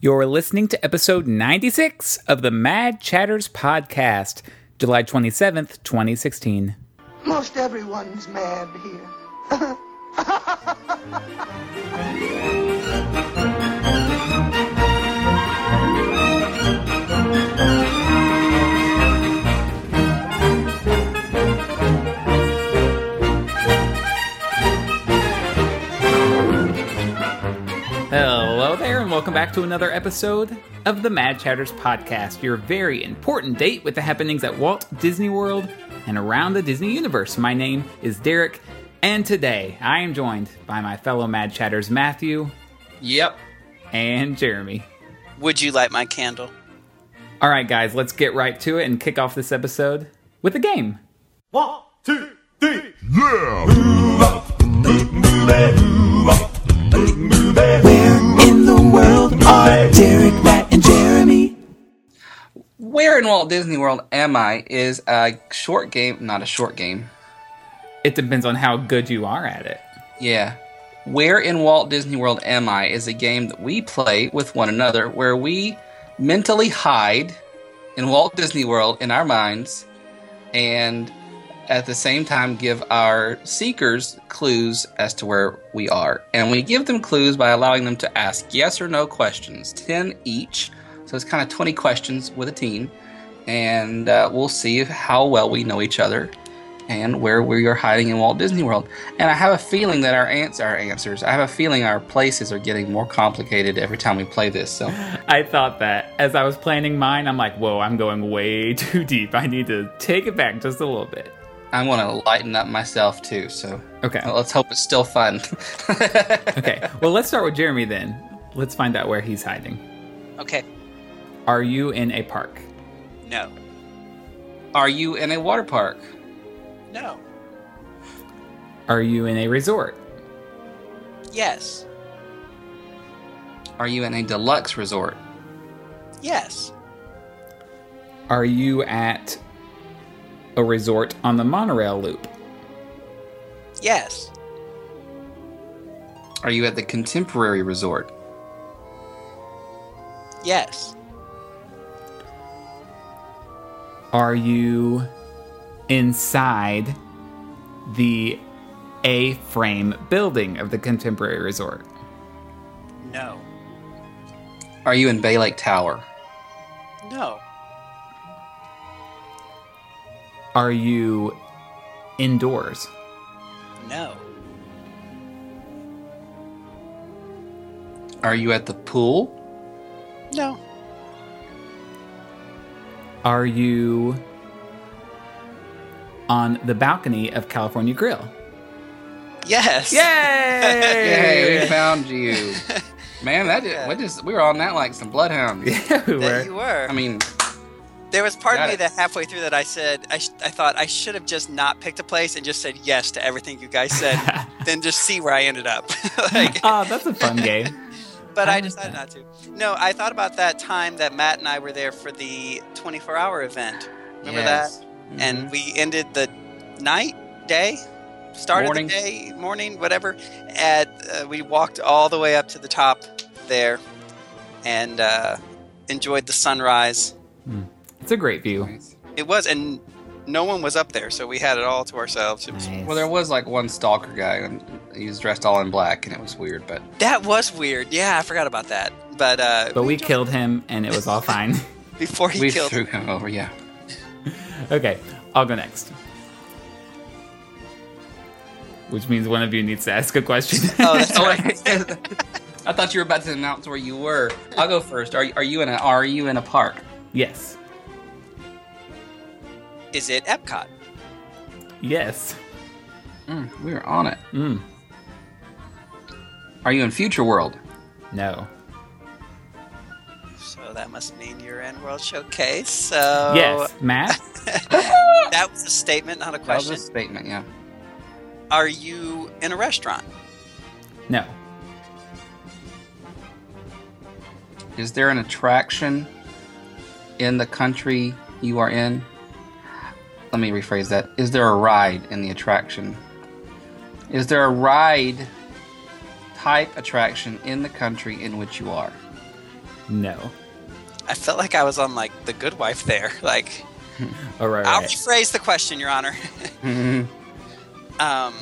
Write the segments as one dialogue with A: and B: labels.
A: You're listening to episode 96 of the Mad Chatters podcast, July 27th, 2016.
B: Most everyone's mad here.
A: back to another episode of the Mad Chatters podcast, your very important date with the happenings at Walt Disney World and around the Disney universe. My name is Derek, and today I am joined by my fellow Mad Chatters, Matthew
C: Yep.
A: and Jeremy.
D: Would you light my candle?
A: All right, guys, let's get right to it and kick off this episode with a game.
E: One, two, three.
F: Where in the world are Derek, Matt, and Jeremy?
C: Where in Walt Disney World am I is a short game, not a short game.
A: It depends on how good you are at it.
C: Yeah. Where in Walt Disney World am I is a game that we play with one another where we mentally hide in Walt Disney World in our minds and at the same time give our seekers clues as to where we are. And we give them clues by allowing them to ask yes or no questions, 10 each. So it's kind of 20 questions with a team. And uh, we'll see how well we know each other and where we are hiding in Walt Disney World. And I have a feeling that our ans- our answers, I have a feeling our places are getting more complicated every time we play this. So
A: I thought that as I was planning mine, I'm like, whoa, I'm going way too deep. I need to take it back just a little bit.
C: I'm going to lighten up myself too. So
A: Okay.
C: well, let's hope it's still fun.
A: Okay. Well, let's start with Jeremy then. Let's find out where he's hiding.
D: Okay.
A: Are you in a park?
D: No.
C: Are you in a water park?
D: No.
A: Are you in a resort?
D: Yes.
C: Are you in a deluxe resort?
D: Yes.
A: Are you at a resort on the monorail loop?
D: Yes.
C: Are you at the contemporary resort?
D: Yes.
A: Are you inside the A frame building of the contemporary resort?
D: No.
C: Are you in Bay Lake Tower?
D: No.
A: Are you indoors?
D: No.
C: Are you at the pool?
D: No.
A: Are you on the balcony of California Grill?
D: Yes.
C: Yay, we found you. Man, that did, we just we were on that like some bloodhounds.
A: yeah, we
D: There
A: were.
D: you were.
C: I mean,
D: there was part of me
C: it.
D: that halfway through that I said I, sh- I thought I should have just not picked a place and just said yes to everything you guys said, then just see where I ended up. like,
A: oh, that's a fun game.
D: but
A: I
D: I decided not to. No, I thought about that time that Matt and I were there for the 24-hour event. Remember
C: yes.
D: that?
C: Mhm.
D: and we ended the night day started
C: Morning.
D: the day morning whatever at uh, we walked all the way up to the top there and uh, enjoyed the sunrise
A: It's a great view.
C: Nice.
D: it was and no one was up there so we had it all to ourselves it was,
A: Nice.
C: Well, there was like one stalker guy, and he was dressed all in black, and it was weird. But
D: that was weird yeah i forgot about that but uh
A: but we killed him, and it was all fine.
D: before he
C: we
D: killed
C: threw him over. Yeah.
A: okay, I'll go next. Which means one of you needs to ask a question.
D: oh that's right
C: I thought you were about to announce where you were. I'll go first. Are are you in a Are you in a park?
A: yes.
D: Is it epcot
A: Yes.
C: Mm, we are on it.
A: Mm.
C: Are you in Future World?
A: No.
D: so that must mean you're in world showcase so
A: yes. Matt?
D: that was a statement not a question.
C: That was a statement. Yeah.
D: are you in a restaurant
A: No.
C: Is there an attraction in the country you are in? Let me rephrase that. Is there a ride in the attraction? Is there a ride type attraction in the country in which you are?
A: No.
D: I felt like I was on like the Good Wife there. Like,
A: All right.
D: I'll
A: right.
D: rephrase the question, Your Honor. um,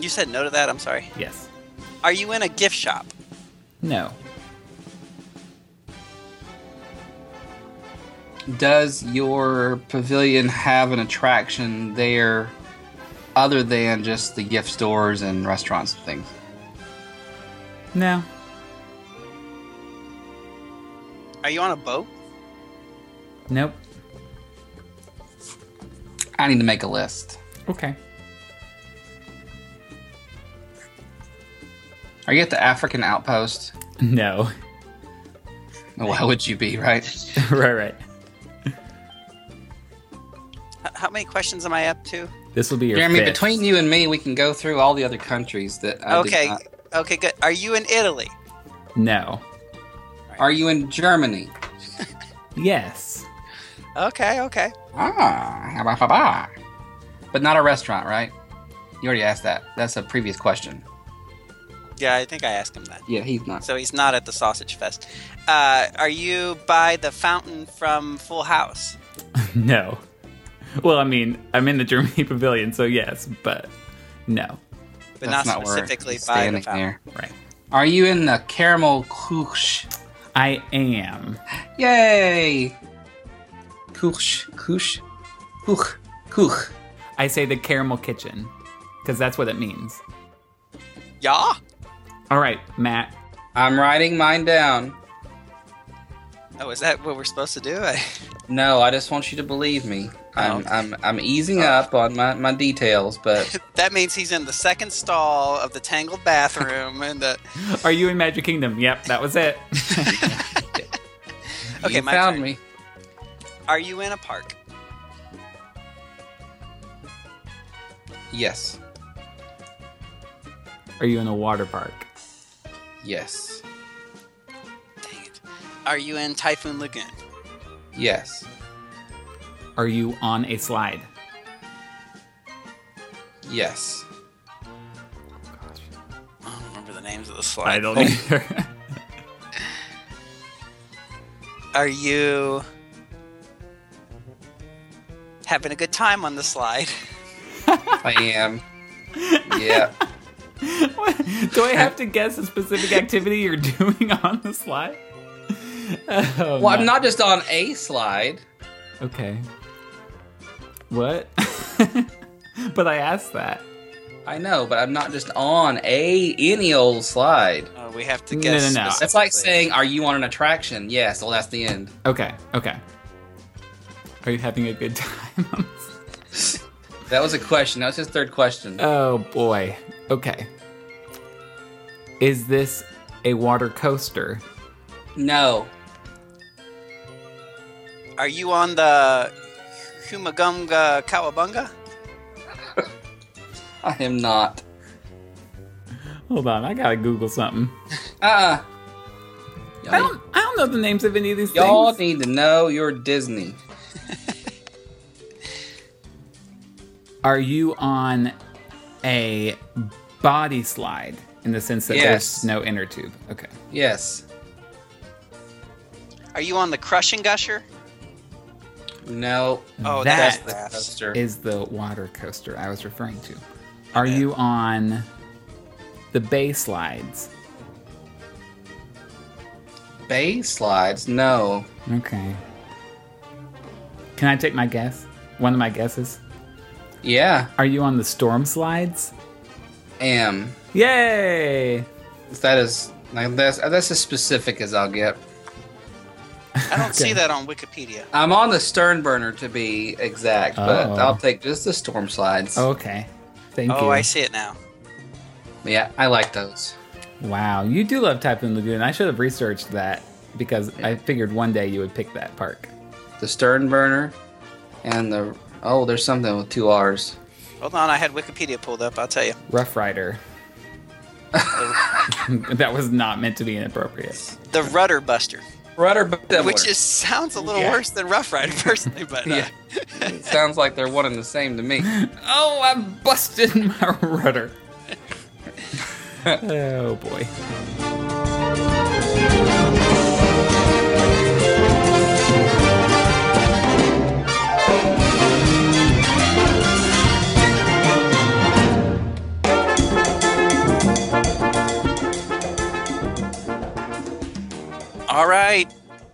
D: you said no to that. I'm sorry.
A: Yes.
D: Are you in a gift shop?
A: No.
C: Does your pavilion have an attraction there other than just the gift stores and restaurants and things?
A: No.
D: Are you on a boat?
A: Nope.
C: I need to make a list.
A: Okay.
C: Are you at the African outpost?
A: No.
C: Why would you be, right?
A: right, right.
D: H- how many questions am I up to?
A: This will be your
C: Jeremy,
A: fifth.
C: between you and me, we can go through all the other countries that I did
D: okay.
C: not-
D: Okay, good. Are you in Italy?
A: No.
C: Are you in Germany?
A: Yes.
D: Okay, okay.
C: Ah, how about ba-ba? but not a restaurant, right? You already asked that. That's a previous question.
D: Yeah, I think I asked him that.
C: Yeah, he's not.
D: So he's not at the Sausage Fest. Uh, are you by the fountain from Full House?
A: No. Well, I mean, I'm in the Germany pavilion, so yes, but no.
D: But
C: That's
D: not
C: not
D: specifically
C: he's
D: by the
C: standing
D: fountain.
C: there.
A: Right.
C: Are you in the Karamell-Küche?
A: I am.
C: Yay! Couche, couche, couche, couche.
A: I say the caramel kitchen because that's what it means.
D: Yeah.
A: All right, Matt.
C: I'm writing mine down.
D: Oh, is that what we're supposed to do? I,
C: No, I just want you to believe me. I'm
D: Oh.
C: I'm I'm easing oh. up on my, my details, but
D: that means he's in the second stall of the tangled bathroom, and the
A: Are you in Magic Kingdom? Yep, that was it.
D: Okay,
C: you
D: my
C: found
D: turn.
C: me.
D: are you in a park?
C: Yes.
A: Are you in a water park?
C: Yes.
D: Dang it. Are you in Typhoon Lagoon?
C: Yes.
A: Are you on a slide?
C: Yes.
D: I don't remember the names of the slide.
A: I don't either.
D: Are you having a good time on the slide?
C: I am. Yeah.
A: Do I have to guess a specific activity you're doing on the slide? Oh,
C: Well, I'm not just on a slide.
A: Okay. What? but I asked that.
C: I know, but I'm not just on a any old slide.
D: Oh, we have to
A: No,
D: guess.
A: no, no. no.
C: That's like saying, "Are you on an attraction?" Yes. Well, that's the end.
A: Okay, okay. Are you having a good time?
C: That was a question. That was his third question.
A: oh boy. Okay. Is this a water coaster?
C: no.
D: Are you on the Humunga Kowabunga?
C: I am not.
A: Hold on, I gotta Google something.
C: Uh.
A: I don't. I don't know the names of any of these things.
C: Y'all
A: things.
C: need to know your Disney.
A: Are you on a body slide in the sense that
C: Yes.
A: there's no inner tube? Okay.
C: Yes.
D: Are you on the Crush 'n' Gusher?
C: No.
D: Oh,
A: That
D: that's the
C: Coaster.
A: is the water coaster I was referring to. Are you on the bay slides?
C: Bay slides. No.
A: Okay. Can I take my guess? One of my guesses.
C: Yeah.
A: Are you on the storm slides?
C: Am.
A: Yay!
C: That is. Like, that's that's as specific as I'll get.
D: I don't see that on Wikipedia.
C: I'm on the stern burner to be exact, but
A: Oh.
C: I'll take just the storm slides.
A: Okay. Thank
D: oh,
A: you.
D: Oh, I see it now.
C: Yeah, I like those.
A: Wow, you do love Typhoon Lagoon. I should have researched that because I figured one day you would pick that park.
C: The stern burner and the oh, there's something with two R's.
D: Hold on, I had Wikipedia pulled up. I'll tell you.
A: Rough Rider. that was not meant to be inappropriate.
D: The Rudder Buster,
C: Rudder, but
D: which is sounds a little
C: Yeah.
D: worse than Rough Rider, personally. But uh,
C: yeah. Sounds like they're one and the same to me.
A: Oh, I busted my rudder. oh boy.
D: All right,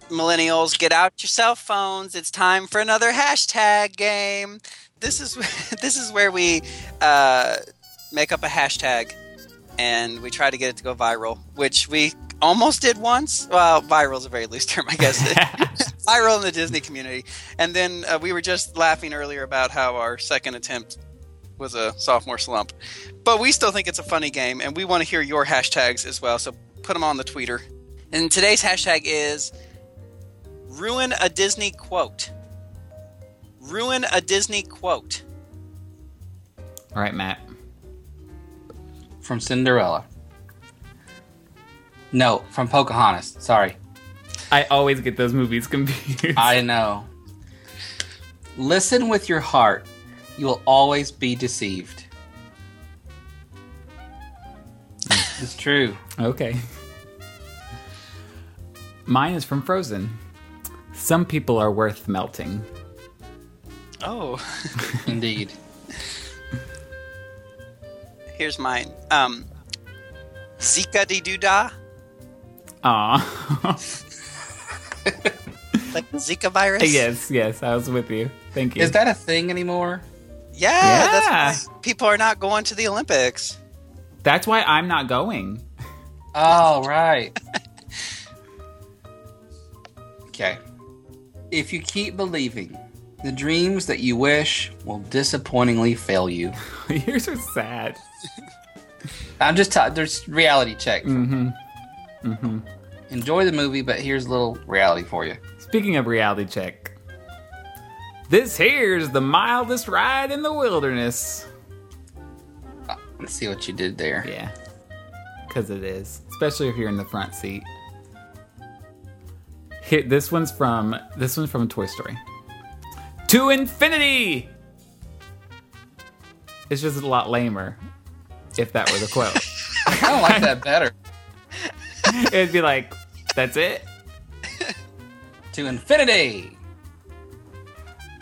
D: millennials, get out your cell phones. It's time for another hashtag game. This is this is where we uh, make up a hashtag and we try to get it to go viral, which we almost did once. Well, viral is a very loose term, I guess. viral in the Disney community. And then uh, we were just laughing earlier about how our second attempt was a sophomore slump. But we still think it's a funny game, and we want to hear your hashtags as well. So put them on the tweeter. And today's hashtag is ruin a Disney quote. Ruin a Disney quote.
A: All right, Matt.
C: From Cinderella. No, from Pocahontas. Sorry.
A: I always get those movies confused.
C: I know. Listen with your heart. You will always be deceived. Hmm. It's true.
A: okay. Mine is from Frozen. Some people are worth melting.
D: Oh,
C: Indeed.
D: here's mine. Um, Zika di doo-da,
A: Aw.
D: like the Zika virus.
A: yes, yes, I was with you. Thank you.
C: Is that a thing anymore?
D: Yeah,
A: Yeah.
D: that's why people are not going to the Olympics.
A: That's why I'm not going.
C: Oh, right. Okay. If you keep believing, the dreams that you wish will disappointingly fail you.
A: Yours are sad.
C: I'm just ta- there's reality check.
A: Mm-hmm. Mm-hmm.
C: Enjoy the movie, but here's a little reality for you.
A: Speaking of reality check, this here's the mildest ride in the wilderness.
C: Let's see what you did there.
A: Yeah, because it is, especially if you're in the front seat. Here, this one's from this one's from Toy Story. To infinity. It's just a lot lamer. If that were the quote,
C: I kind of like that better.
A: it'd be like, "That's it."
C: To infinity.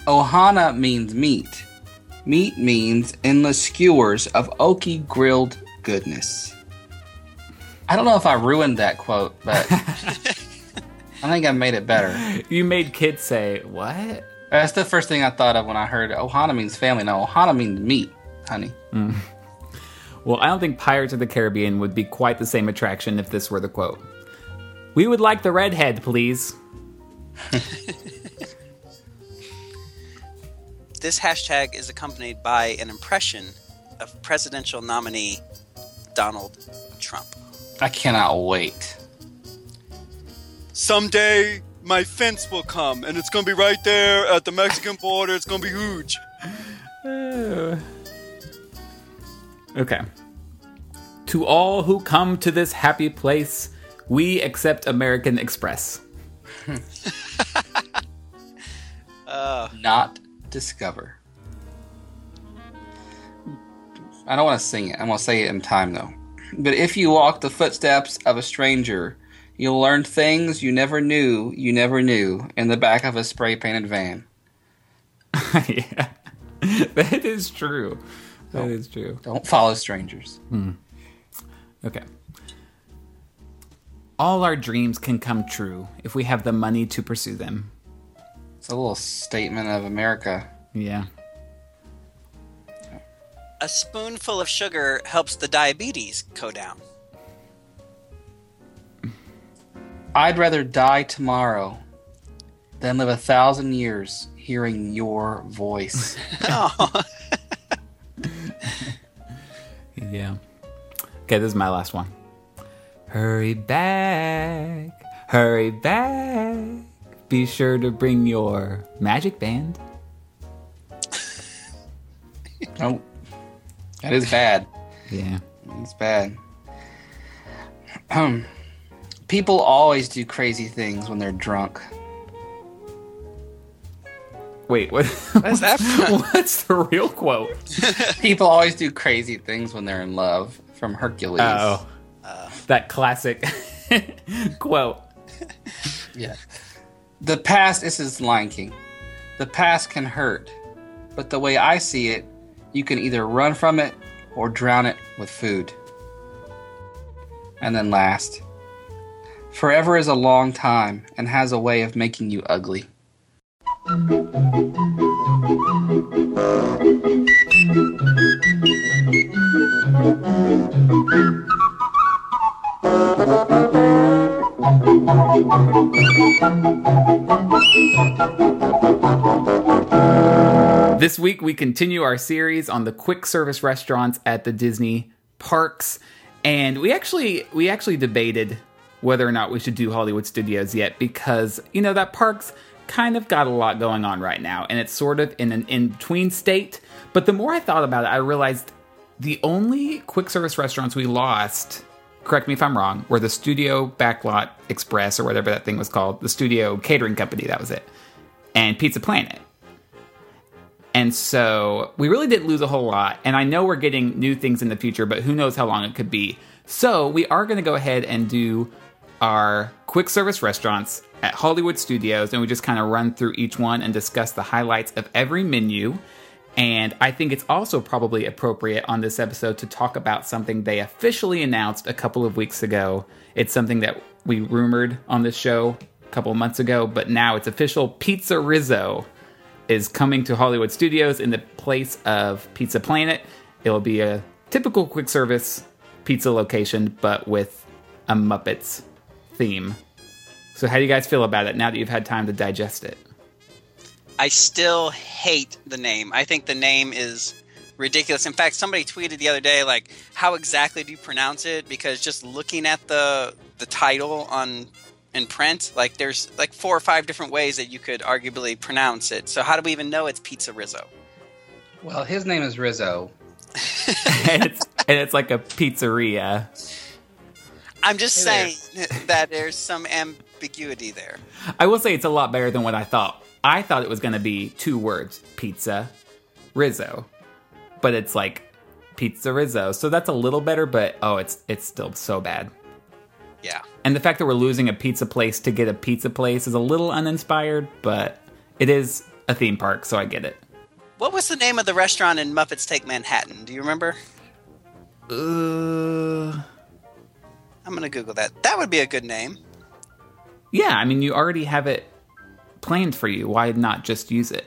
C: Ohana means meat. Meat means endless skewers of oaky grilled goodness. I don't know if I ruined that quote, but I think I made it better.
A: You made kids say, "What?"
C: That's the first thing I thought of when I heard Ohana means family. No, Ohana means meat, honey. Mm.
A: Well, I don't think Pirates of the Caribbean would be quite the same attraction if this were the quote. We would like the redhead, please.
D: This hashtag is accompanied by an impression of presidential nominee Donald Trump.
C: I cannot wait.
G: Someday my fence will come and it's gonna be right there at the Mexican border. It's gonna be huge.
A: Okay. To all who come to this happy place, we accept American Express. Uh.
C: Not discover. I don't want to sing it. I'm going to say it in time, though. But if you walk the footsteps of a stranger, you'll learn things you never knew you never knew in the back of a spray painted van.
A: yeah. That is true. That is true.
C: Don't follow strangers. Hmm.
A: Okay. All our dreams can come true if we have the money to pursue them.
C: It's a little statement of America.
A: Yeah.
D: A spoonful of sugar helps the diabetes go down.
C: I'd rather die tomorrow than live a thousand years hearing your voice.
D: Oh,
A: Yeah. Okay, this is my last one. Hurry back, hurry back. Be sure to bring your magic band.
C: oh, that is bad.
A: Yeah.
C: It's bad. Um, people always do crazy things when they're drunk.
A: Wait, what?
D: is that?
A: What's the real quote?
C: People always do crazy things when they're in love. From Hercules.
A: Oh, uh. that classic quote.
C: yeah. The past. This is Lion King. The past can hurt, but the way I see it, you can either run from it or drown it with food. And then last, Forever is a long time and has a way of making you ugly.
A: This week we continue our series on the quick service restaurants at the Disney parks, and we actually we actually debated whether or not we should do Hollywood Studios yet because you know that parks kind of got a lot going on right now, and it's sort of in an in between state. But the more I thought about it, I realized the only quick service restaurants we lost. Correct me if I'm wrong. Were the Studio Backlot Express or whatever that thing was called, the Studio Catering Company. That was it, and Pizza Planet. And so we really didn't lose a whole lot. And I know we're getting new things in the future, but who knows how long it could be. So we are going to go ahead and do our quick service restaurants at Hollywood Studios. And we just kind of run through each one and discuss the highlights of every menu. And I think it's also probably appropriate on this episode to talk about something they officially announced a couple of weeks ago. It's something that we rumored on this show a couple of months ago, but now it's official Pizza Rizzo is coming to Hollywood Studios in the place of Pizza Planet. It'll be a typical quick service pizza location, but with a Muppets theme. So, how do you guys feel about it now that you've had time to digest it?
D: I still hate the name. I think the name is ridiculous. In fact, somebody tweeted the other day, like, "How exactly do you pronounce it?" Because just looking at the the title on in print, like, there's like four or five different ways that you could arguably pronounce it. So, how do we even know it's Pizza Rizzo?
C: Well, his name is Rizzo.
A: and, it's, and it's like a pizzeria.
D: I'm just
C: Hey
D: saying that there's some ambiguity there.
A: I will say it's a lot better than what I thought. I thought it was going to be two words pizza, Rizzo. But it's like pizza Rizzo. So that's a little better, but oh, it's it's still so bad.
D: Yeah.
A: And the fact that we're losing a pizza place to get a pizza place is a little uninspired, but it is a theme park, so I get it.
D: What was the name of the restaurant in Muppets Take Manhattan? Do you remember?
A: Uh,
D: I'm gonna Google that. That would be a good name.
A: yeah, I mean, you already have it planned for you. Why not just use it?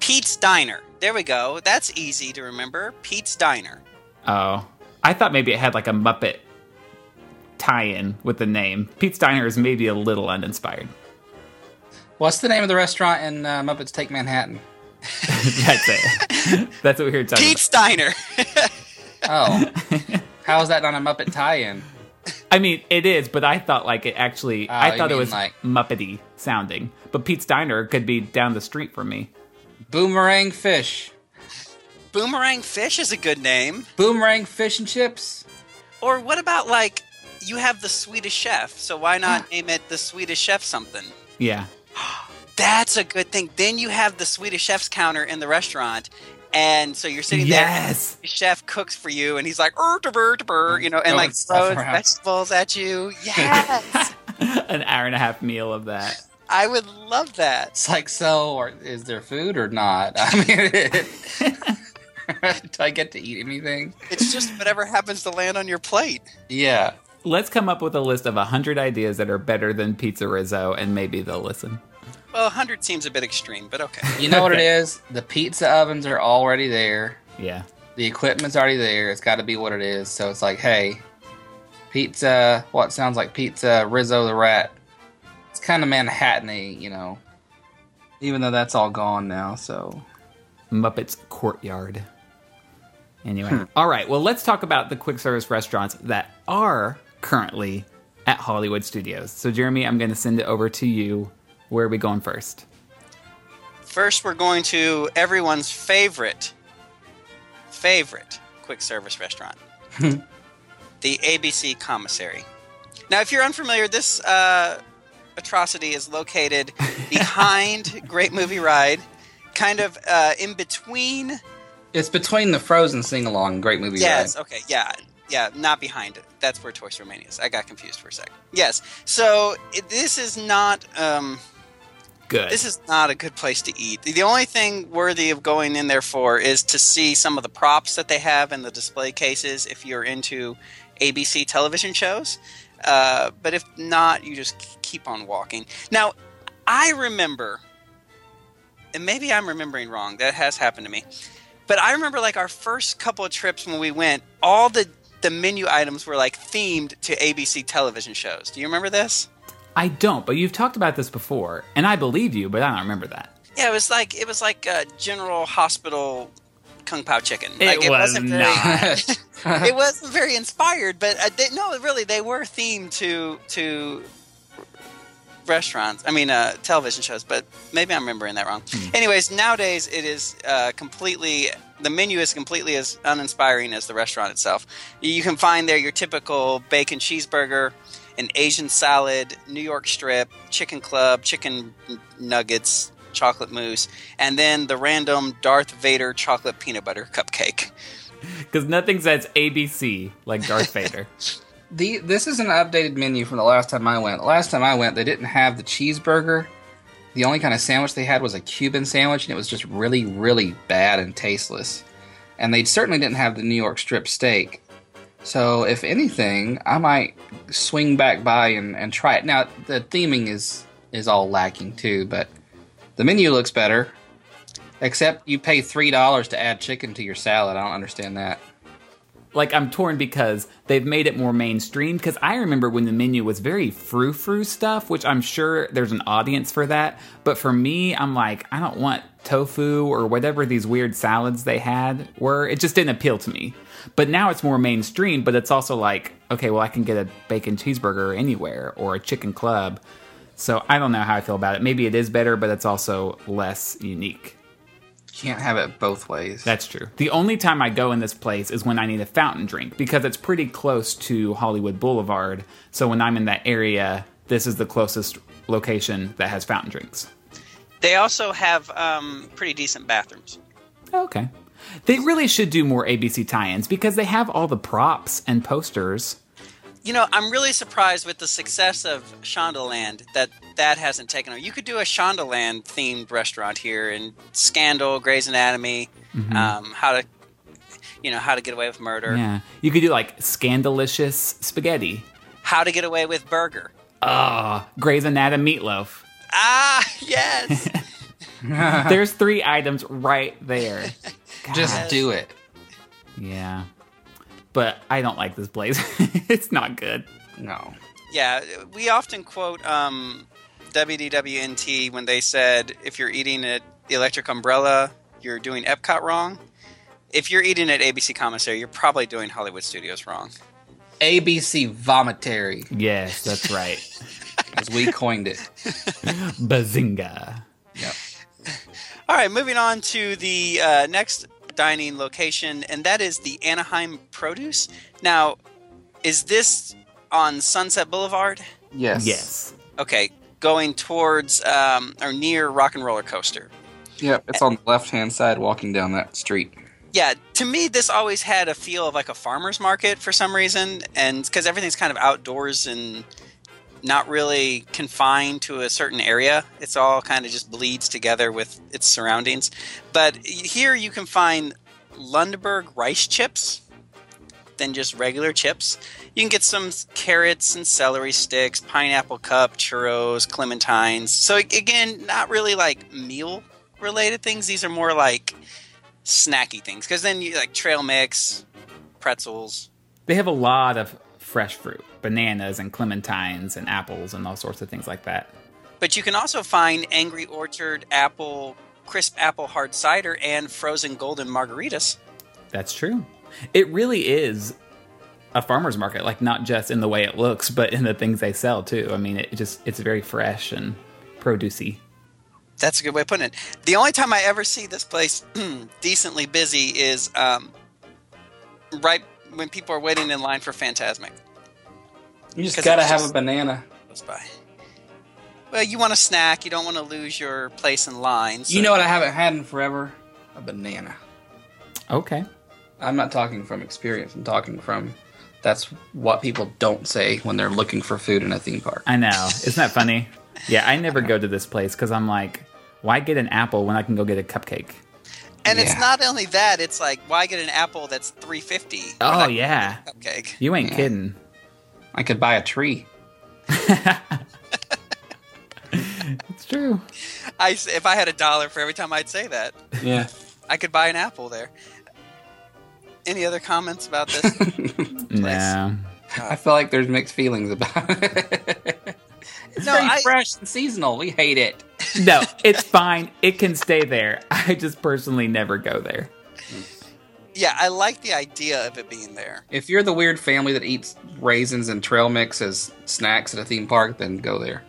D: Pete's Diner. There we go. That's easy to remember. Pete's Diner.
A: Oh, I thought maybe it had like a Muppet tie-in with the name. Pete's Diner is maybe a little uninspired.
C: What's the name of the restaurant in uh, Muppets Take Manhattan?
A: That's it. That's what we were talking
D: Pete's Diner.
C: Oh, how is that not a Muppet tie-in?
A: I mean, it is, but I thought like it actually.
C: Oh,
A: I thought it was
C: like-
A: Muppety sounding. But Pete's Diner could be down the street from me.
C: Boomerang Fish.
D: Boomerang Fish is a good name.
C: Boomerang Fish and Chips.
D: Or what about like you have the Swedish Chef, so why not name it the Swedish Chef something?
A: Yeah.
D: That's a good thing. Then you have the Swedish Chef's counter in the restaurant, and so you're sitting
A: Yes.
D: there. The chef cooks for you, and he's like, "Er, da, bur, da, bur," you know, and like throws vegetables at you. Yes,
A: An hour and a half meal of that.
D: I would love that.
C: It's like, so, or is there food or not? I mean, do I get to eat anything?
D: It's just whatever happens to land on your plate.
C: Yeah.
A: Let's come up with a list of 100 ideas that are better than Pizza Rizzo, and maybe they'll listen.
D: Well, 100 seems a bit extreme, but okay.
C: You know what it is? The pizza ovens are already there.
A: Yeah.
C: The equipment's already there. It's got to be what it is. So it's like, hey, pizza. What sounds like pizza? Rizzo the Rat. It's kind of Manhattan-y, you know. Even though that's all gone now. So
A: Muppets Courtyard. Anyway, hmm. all right. Well, let's talk about the quick service restaurants that are currently at Hollywood Studios. So, Jeremy, I'm going to send it over to you. Where are we going first?
D: First, we're going to everyone's favorite, favorite quick service restaurant, the ABC Commissary. Now, if you're unfamiliar, this uh, atrocity is located behind Great Movie Ride, kind of uh, in between.
C: it's between the Frozen sing-along Great Movie
D: Yes,
C: Ride.
D: okay, yeah, yeah, not behind it. That's where Toy Story Mania is. I got confused for a second. Yes, so it, this is not. Um,
A: Good.
D: this is not a good place to eat. The only thing worthy of going in there for is to see some of the props that they have in the display cases if you're into ABC television shows. Uh, but if not, you just keep on walking. Now, I remember, and maybe I'm remembering wrong. That has happened to me. But I remember like our first couple of trips when we went, all the the menu items were like themed to ABC television shows. Do you remember this?
A: I don't, but you've talked about this before, and I believe you, but I don't remember that.
D: Yeah, it was like it was like uh, General Hospital Kung Pao chicken.
A: It
D: like,
A: was
D: wasn't very, it wasn't very inspired, but uh, they, no, really, they were themed to to restaurants. I mean, uh, television shows. But maybe I'm remembering that wrong. Anyways, nowadays it is uh, completely. The menu is completely as uninspiring as the restaurant itself. You can find there your typical bacon cheeseburger, an Asian salad, New York strip, chicken club, chicken nuggets, chocolate mousse, and then the random Darth Vader chocolate peanut butter cupcake.
A: Because nothing says ABC like Darth Vader.
C: The this is an updated menu from the last time I went. Last time I went, they didn't have the cheeseburger. The only kind of sandwich they had was a Cuban sandwich, and it was just really, really bad and tasteless. And they certainly didn't have the New York strip steak. So, if anything, I might swing back by and, and try it. Now, the theming is is all lacking too, but the menu looks better. Except you pay three dollars to add chicken to your salad. I don't understand that.
A: Like I'm torn because they've made it more mainstream. Because I remember when the menu was very frou frou stuff, which I'm sure there's an audience for that. But for me, I'm like, I don't want tofu or whatever these weird salads they had were. It just didn't appeal to me. But now it's more mainstream. But it's also like, okay, well, I can get a bacon cheeseburger anywhere or a chicken club. So I don't know how I feel about it. Maybe it is better, but it's also less unique.
C: Can't have it both ways.
A: That's true. The only time I go in this place is when I need a fountain drink because it's pretty close to Hollywood Boulevard. So when I'm in that area, this is the closest location that has fountain drinks.
D: They also have um, pretty decent bathrooms.
A: Okay. They really should do more ABC tie ins because they have all the props and posters.
D: You know, I'm really surprised with the success of Shondaland that that hasn't taken over. You could do a Shondaland themed restaurant here in Scandal, Grey's Anatomy, um, how to, you know, how to get away with murder,
A: Yeah. You could do like scandalicious spaghetti.
D: how to get away with burger.
A: Ah, Grey's Anatomy meatloaf.
D: Ah, yes.
A: There's three items right there.
C: Just do it.
A: Yeah. But I don't like this place. it's not good.
C: No.
D: yeah, we often quote um, WDWNT when they said, if you're eating at the Electric Umbrella, you're doing Epcot wrong. If you're eating at ABC Commissary, you're probably doing Hollywood Studios wrong.
C: ABC Vomitary,
A: Yes, that's right.
C: as we coined it.
A: Bazinga. Yep.
D: All right, moving on to the uh, next dining location, and that is the Anaheim Produce. Now, is this on Sunset Boulevard?
C: Yes.
A: Yes.
D: Okay, going towards um, or near Rock and Roller Coaster.
C: Yeah, It's on the left hand side walking down that street.
D: Yeah, to me, this always had a feel of like a farmer's market for some reason, and because everything's kind of outdoors and not really confined to a certain area. It's all kind of just bleeds together with its surroundings. But here you can find Lundberg rice chips than just regular chips. You can get some carrots and celery sticks, pineapple cup, churros, clementines. So again, not really like meal related things. These are more like snacky things because then you like trail mix, pretzels.
A: They have a lot of fresh fruit, bananas and clementines and apples and all sorts of things like that.
D: But you can also find Angry Orchard apple, crisp apple hard cider, and frozen golden margaritas.
A: That's true. It really is a farmer's market, like not just in the way it looks, but in the things they sell too. I mean, it just it's very fresh and producey.
D: That's a good way of putting it. The only time I ever see this place decently busy is um, right when people are waiting in line for Fantasmic.
C: You just gotta have
D: just-
C: a banana.
D: Goes by. Well, you want a snack. You don't want to lose your place in line. so-
C: You know what I haven't had in forever? A banana.
A: Okay.
C: I'm not talking from experience. I'm talking from that's what people don't say when they're looking for food in a theme park.
A: I know. Isn't that funny? Yeah, I never go to this place because I'm like, why get an apple when I can go get a cupcake?
D: And it's not only that; it's like, why get an apple that's three fifty?
A: Oh yeah,
D: cupcake.
A: you ain't
C: Yeah.
A: kidding.
C: I could buy a tree.
A: It's true.
D: I s if I had a dollar for every time I'd say that,
C: Yeah.
D: I could buy an apple there. Any other comments about this?
A: No.
C: I feel like there's mixed feelings about it. it's
D: No,
C: very
D: I-
C: fresh and seasonal. We hate it.
A: No, it's fine. It can stay there. I just personally never go there.
D: yeah, I like the idea of it being there.
C: If you're the weird family that eats raisins and trail mix as snacks at a theme park, then go there.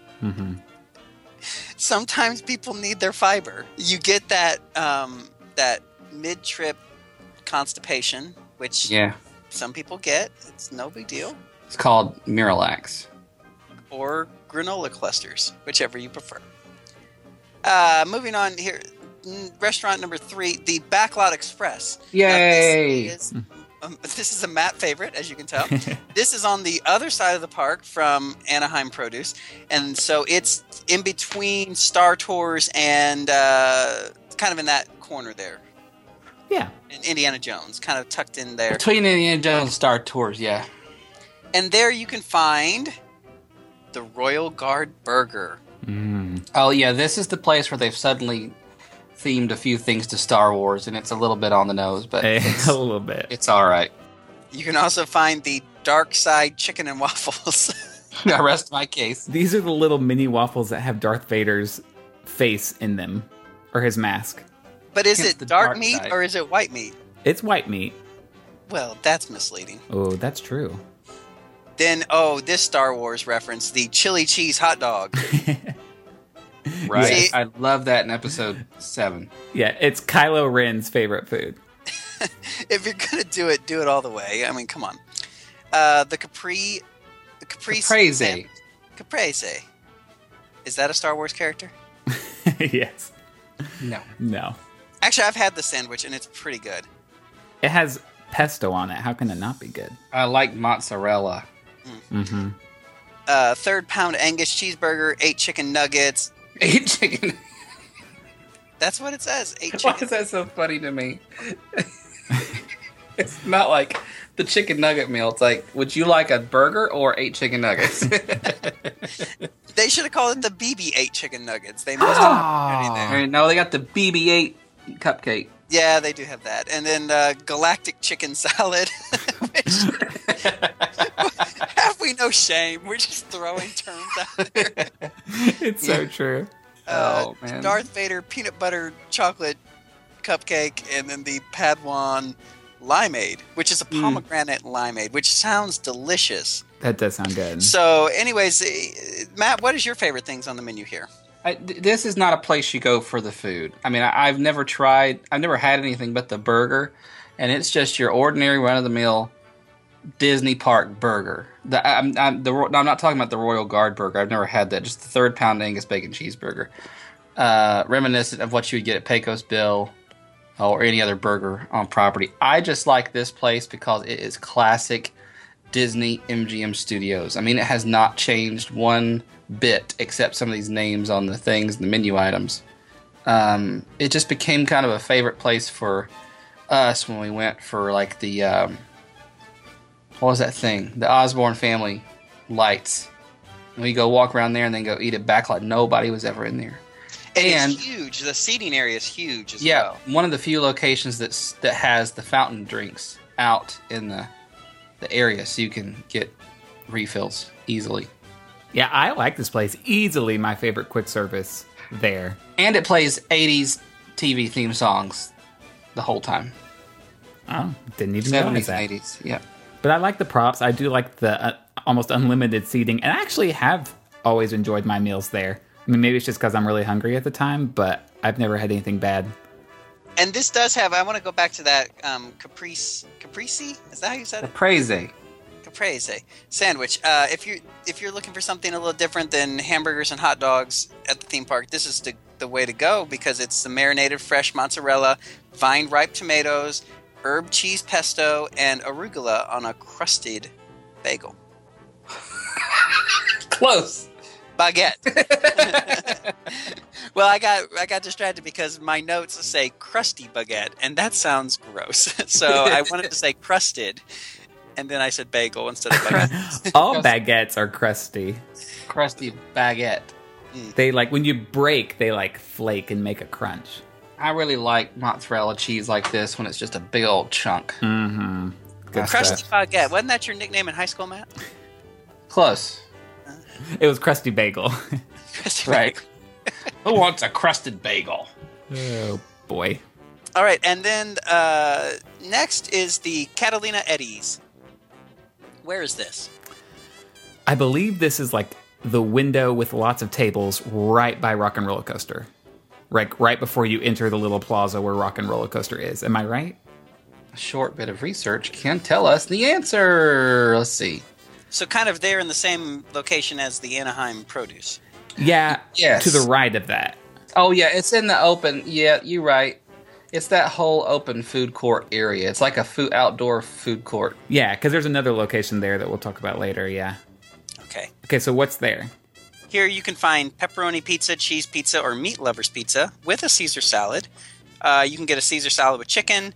D: Sometimes people need their fiber. You get that um, that mid trip constipation, which
C: Yeah.
D: some people get. It's no big deal.
C: It's called Miralax.
D: or granola clusters, whichever you prefer. Uh, moving on here, restaurant number three, the Backlot Express. Now,
C: Yay!
D: this, is, um, this is a Matt favorite, as you can tell. this is on the other side of the park from Anaheim Produce, and so it's in between Star Tours and uh, kind of in that corner there.
A: Yeah.
D: And Indiana Jones, kind of tucked in there.
C: Between Indiana Jones and Star Tours, yeah.
D: And there you can find the Royal Guard Burger.
A: Mm.
C: Oh yeah, this is the place where they've suddenly themed a few things to Star Wars, and it's a little bit on the nose, but it's,
A: a little bit.
C: it's all right.
D: You can also find the Dark Side Chicken and Waffles.
C: I rest my case.
A: These are the little mini waffles that have Darth Vader's face in them, or his mask.
D: but is
C: Against
D: it
C: the
D: dark,
C: dark
D: meat
C: side.
D: or is it white meat?
A: It's white meat.
D: Well, that's misleading.
A: Oh, that's true.
D: Then, oh, this Star Wars reference, the chili cheese hot dog.
C: Right.
D: See-
C: I love that in episode seven.
A: Yeah, it's Kylo Ren's favorite food.
D: if you're gonna do it, do it all the way. I mean, come on. Uh, the Capri, the Capri
C: Caprese.
D: Caprese. Is that a Star Wars character?
A: yes.
C: No.
A: No.
D: Actually, I've had the sandwich and it's pretty good.
A: It has pesto on it. How can it not be good?
C: I like mozzarella.
A: Mm-hmm.
D: Uh, third pound Angus cheeseburger, eight chicken nuggets.
C: Eight chicken.
D: That's what it says. Eight
C: Why
D: chicken.
C: is that so funny to me? it's not like the chicken nugget meal. It's like, would you like a burger or eight chicken nuggets?
D: They should have called it the BB-8 chicken nuggets. They must have put it in there.
C: No, they got the BB-8 cupcake.
D: Yeah, they do have that. And then uh, galactic chicken salad. Which, have we no shame? We're just throwing terms out there.
A: It's so true.
D: Uh,
C: Oh, man.
D: Darth Vader peanut butter chocolate cupcake, and then the Padawan limeade, which is a
C: Mm.
D: pomegranate limeade, which sounds delicious.
A: That does sound good.
D: So, anyways, eh, Matt, what is your favorite things on the menu here?
C: I, this is not a place you go for the food. I mean, I, I've never tried, I've never had anything but the burger, and it's just your ordinary run of the mill Disney Park burger. The, I'm, I'm, the, I'm not talking about the Royal Guard burger. I've never had that. Just the third pound Angus bacon cheeseburger, uh, reminiscent of what you would get at Pecos Bill or any other burger on property. I just like this place because it is classic Disney MGM Studios. I mean, it has not changed one bit except some of these names on the things, the menu items. Um, it just became kind of a favorite place for us when we went for like the um, what was that thing? The Osborne family lights. And we go walk around there and then go eat it back like nobody was ever in there.
D: And,
C: And-
D: it's huge. The seating area is huge as
C: Yeah,
D: well.
C: one of the few locations that's that has the fountain drinks out in the the area, so you can get refills easily.
A: Yeah, I like this place. Easily my favorite quick service there.
C: And it plays '80s TV theme songs the whole time.
A: Oh, didn't even notice that.
C: '80s. Yeah.
A: But I like the props. I do like the uh, almost unlimited seating, and I actually have always enjoyed my meals there. I mean, maybe it's just because I'm really hungry at the time, but I've never had anything bad.
D: And this does have. I want to go back to that um, caprice. Caprese? Is that how you said it?
C: Caprese.
D: caprese sandwich. Uh, if you if you're looking for something a little different than hamburgers and hot dogs at the theme park, this is the, the way to go because it's the marinated fresh mozzarella, vine ripe tomatoes, herb cheese pesto, and arugula on a crusted bagel
C: Close.
D: Baguette. well, I got I got distracted because my notes say crusty baguette, and that sounds gross. so I wanted to say crusted. and then I said bagel instead of baguette.
A: All baguettes are crusty.
C: Crusty baguette.
A: They like when you break, they like flake and make a crunch.
C: I really like mozzarella cheese like this when it's just a big old chunk.
A: Mm-hmm. Good
D: Crusty
A: stuff.
D: baguette. Wasn't that your nickname in high school, Matt?
C: Close.
A: It was crusty bagel.
D: Crusty
C: Right. Who wants a crusted bagel?
A: oh boy.
D: All right, and then uh, next is the Catalina Eddies. Where is this?
A: I believe this is like the window with lots of tables right by Rock and Roller Coaster. Right, right before you enter the little plaza where Rock and Roller Coaster is. Am I right?
C: A short bit of research can tell us the answer. Let's see.
D: So kind of there in the same location as the Anaheim Produce.
A: Yeah.
C: Yes.
A: To the right of that.
C: Oh yeah, it's in the open. Yeah, you're right. It's that whole open food court area. It's like a food outdoor food court.
A: Yeah, because there's another location there that we'll talk about later. Yeah.
D: Okay.
A: Okay, so what's there?
D: Here you can find pepperoni pizza, cheese pizza, or meat lovers pizza with a Caesar salad. Uh, you can get a Caesar salad with chicken,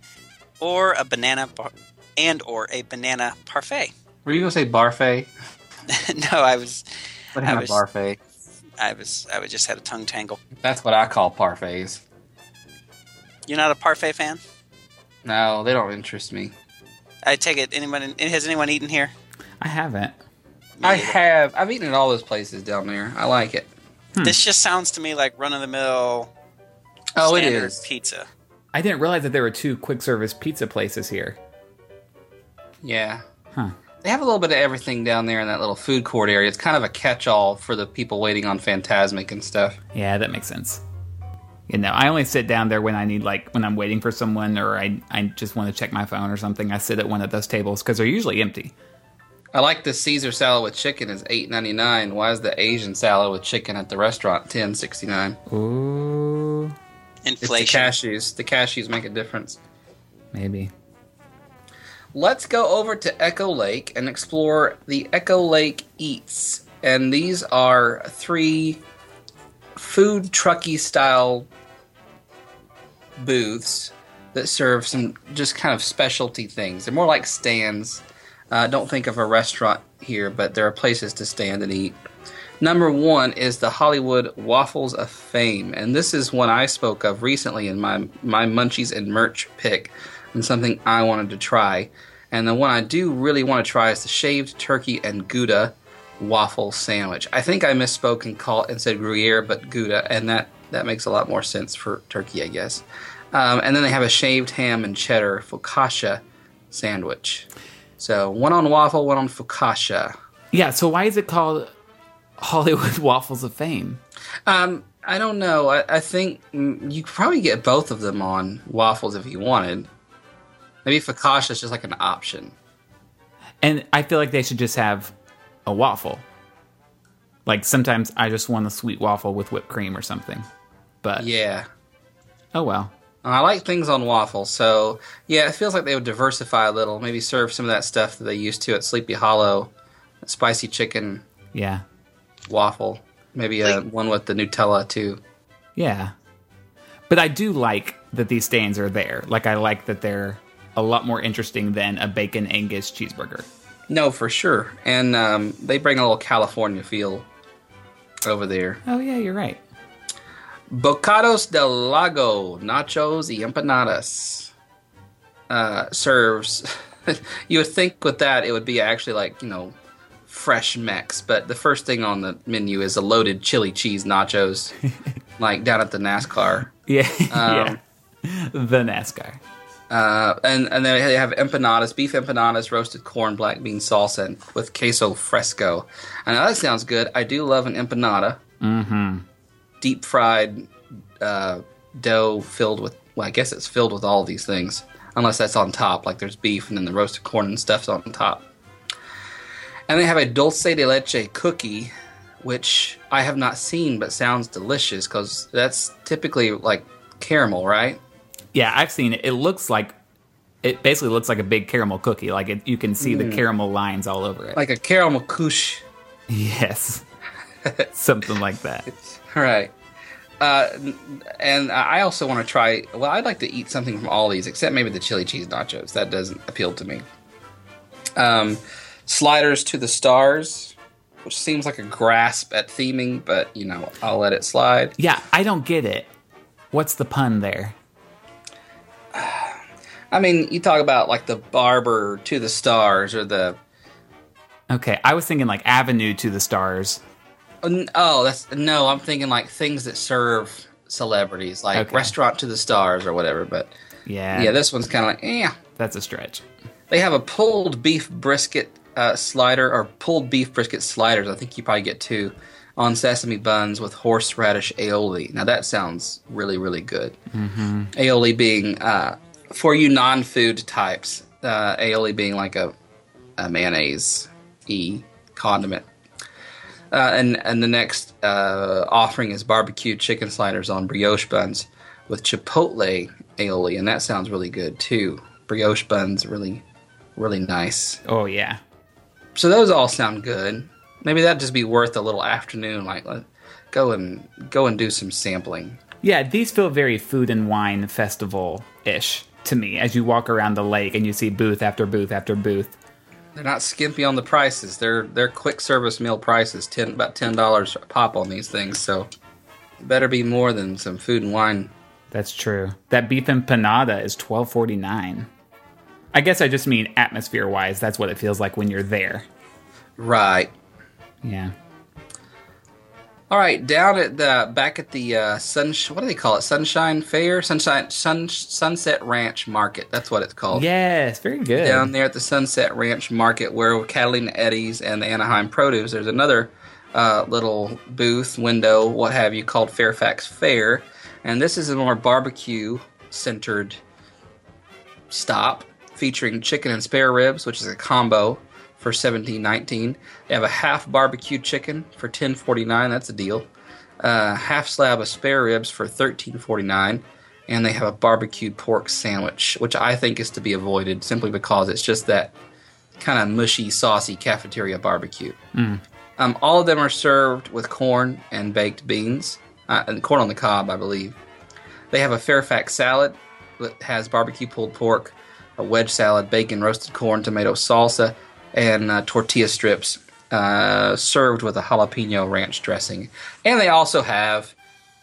D: or a banana par- and or a banana parfait.
C: Were you gonna say barfait?
D: no, I was,
C: Banana
D: I was-
C: barfait.
D: I was, I was just had a tongue tangle.
C: That's what I call parfaits.
D: You're not a parfait fan?
C: No, they don't interest me.
D: I take it. Anyone has anyone eaten here?
A: I haven't.
C: I have. I've eaten at all those places down there. I like it. Hmm.
D: This just sounds to me like run of the mill.
C: Oh, it is
D: pizza.
A: I didn't realize that there were two quick service pizza places here.
C: Yeah.
A: Huh.
C: They have a little bit of everything down there in that little food court area. It's kind of a catch-all for the people waiting on Fantasmic and stuff.
A: Yeah, that makes sense. You know, I only sit down there when I need like when I'm waiting for someone or I I just want to check my phone or something. I sit at one of those tables because they're usually empty.
C: I like the Caesar salad with chicken is eight ninety nine. Why is the Asian salad with chicken at the restaurant ten sixty nine?
A: Ooh, inflation.
C: It's the cashews. The cashews make a difference.
A: maybe.
C: Let's go over to Echo Lake and explore the Echo Lake Eats. And these are three food trucky style booths that serve some just kind of specialty things. They're more like stands. Uh, don't think of a restaurant here, but there are places to stand and eat. Number one is the Hollywood Waffles of Fame, and this is one I spoke of recently in my my Munchies and merch pick, and something I wanted to try. And the one I do really want to try is the shaved turkey and Gouda waffle sandwich. I think I misspoke and called and said Gruyere, but Gouda, and that that makes a lot more sense for turkey, I guess. Um, and then they have a shaved ham and cheddar focaccia sandwich. So one on waffle, one on focaccia.
A: Yeah. So why is it called Hollywood Waffles of Fame?
C: Um, I don't know. I, I think mm, you could probably get both of them on waffles if you wanted. Maybe focaccia is just like an option.
A: And I feel like they should just have a waffle. Like sometimes I just want a sweet waffle with whipped cream or something. But
C: Yeah.
A: oh well.
C: I like things on waffles, so yeah, it feels like they would diversify a little. Maybe serve some of that stuff that they used to at Sleepy Hollow, spicy chicken
A: Yeah.
C: waffle. Maybe uh,
D: a,
C: one with the Nutella too.
A: Yeah. But I do like that these stands are there. Like I like that they're a lot more interesting than a bacon Angus cheeseburger.
C: No, for sure. And um, they bring a little California feel over there.
A: Oh yeah, you're right.
C: Bocados del Lago nachos y empanadas uh, serves. you would think with that it would be actually like you know fresh Mex, but the first thing on the menu is a loaded chili cheese nachos, like down at the NASCAR.
A: Yeah.
C: Um,
A: yeah. The NASCAR.
C: Uh, and and then they have empanadas, beef empanadas, roasted corn, black bean salsa, and with queso fresco. And that sounds good. I do love an empanada.
A: Mm-hmm.
C: deep fried uh, dough filled with well, I guess it's filled with all these things, unless that's on top. Like there's beef and then the roasted corn and stuff's on top. And they have a dulce de leche cookie, which I have not seen but sounds delicious because that's typically like caramel, right?
A: Yeah, I've seen it. It looks like it basically looks like a big caramel cookie. Like it, you can see the caramel lines all over it.
C: Like a Karamell-Küche.
A: yes. Something like that.
C: Right. Uh, and I also want to try. Well, I'd like to eat something from all these, except maybe the chili cheese nachos. That doesn't appeal to me. Um, Sliders to the Stars, which seems like a grasp at theming, but you know, I'll let it slide.
A: Yeah, I don't get it. What's the pun there?
C: I mean, you talk about like the Barber to the Stars or the
A: Okay, I was thinking like Avenue to the Stars.
C: Oh, that's no. I'm thinking like things that serve celebrities, like
A: Okay.
C: restaurant to the stars or whatever. But
A: Yeah,
C: yeah, this one's kind of like, yeah.
A: that's a stretch.
C: They have a pulled beef brisket uh, slider or pulled beef brisket sliders. I think you probably get two on sesame buns with horseradish aioli. Now that sounds really, really good. Mm-hmm. Aioli being uh, for you non-food types. Uh, aioli being like a, a mayonnaise e condiment. Uh, and and the next uh, offering is barbecue chicken sliders on brioche buns with chipotle aioli, and that sounds really good too. Brioche buns, really, really nice.
A: Oh yeah,
C: So those all sound good. Maybe that'd just be worth a little afternoon. Like, let, go and go and do some sampling.
A: yeah. These feel very food and wine festival ish to me. As you walk around the lake and you see booth after booth after booth.
C: They're not skimpy on the prices. They're they're quick service meal prices, ten about ten dollars a pop on these things. So better be more than some food and wine.
A: That's true. That beef empanada is twelve forty nine. I guess I just mean atmosphere wise. That's what it feels like when you're there.
C: Right.
A: Yeah.
C: All right, down at the back at the uh, sun. What do they call it? Sunshine Fair, Sunshine Sun Sunset Ranch Market. That's what it's called.
A: Yes, very good.
C: Down there at the Sunset Ranch Market, where Catalina Eddie's and the Anaheim Produce, there's another uh, little booth, window, what have you, called Fairfax Fair, and this is a more barbecue centered stop featuring chicken and spare ribs, which is a combo for seventeen nineteen. They have a half barbecue chicken for ten forty nine. That's a deal. Uh, half slab of spare ribs for thirteen forty nine, and they have a barbecued pork sandwich, which I think is to be avoided simply because it's just that kind of mushy, saucy cafeteria barbecue. Um, all of them are served with corn and baked beans, uh, and corn on the cob, I believe. They have a Fairfax salad that has barbecue pulled pork, a wedge salad, bacon, roasted corn, tomato salsa, and uh, tortilla strips uh, served with a jalapeno ranch dressing. And they also have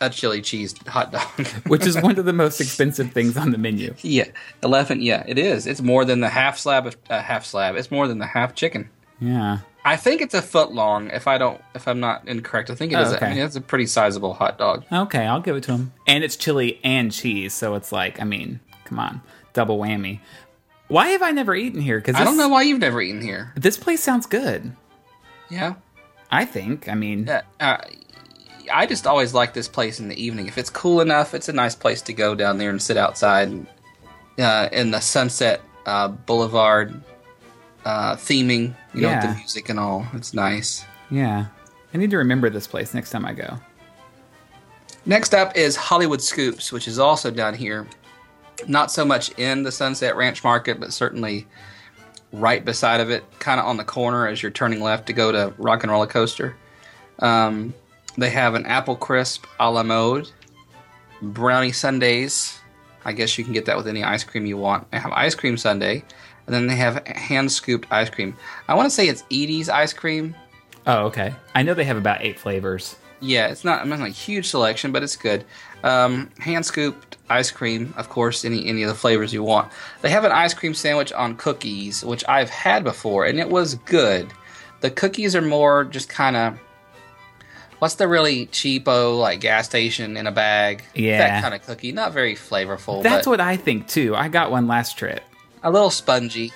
C: a chili cheese hot dog.
A: Which is one of the most expensive things on the menu.
C: yeah, eleven. Yeah, it is. It's more than the half slab of uh, half slab. It's more than the half chicken.
A: Yeah.
C: I think it's a foot long. If I don't, if I'm not incorrect, I think it
A: Oh,
C: is.
A: okay.
C: I mean, it's a pretty sizable hot dog.
A: Okay, I'll give it to him. And it's chili and cheese, so it's like, I mean, come on, double whammy. Why have I never eaten here? Because
C: I don't know why you've never eaten here.
A: This place sounds good.
C: Yeah.
A: I think. I mean,
C: Uh, uh, I just always like this place in the evening. If it's cool enough, it's a nice place to go down there and sit outside and, uh, in the Sunset uh, Boulevard uh, theming, you know, with the music and all. It's nice.
A: yeah. I need to remember this place next time I go.
C: Next up is Hollywood Scoops, which is also down here. Not so much in the Sunset Ranch Market, but certainly right beside of it, kind of on the corner as you're turning left to go to Rock and Roller Coaster. Um, they have an apple crisp a la mode, brownie sundaes. I guess you can get that with any ice cream you want. They have ice cream sundae, and then they have hand scooped ice cream. I want to say it's Edy's ice cream.
A: Oh, okay. I know they have about eight flavors.
C: Yeah, it's not. I'm not like huge selection, but it's good. Um, hand scooped ice cream, of course, any any of the flavors you want. They have an ice cream sandwich on cookies, which I've had before, and it was good. The cookies are more just kind of what's the really cheapo like gas station in a bag,
A: Yeah.
C: that kind of cookie. Not very flavorful.
A: That's what I think too. I got one last trip.
C: a little spongy.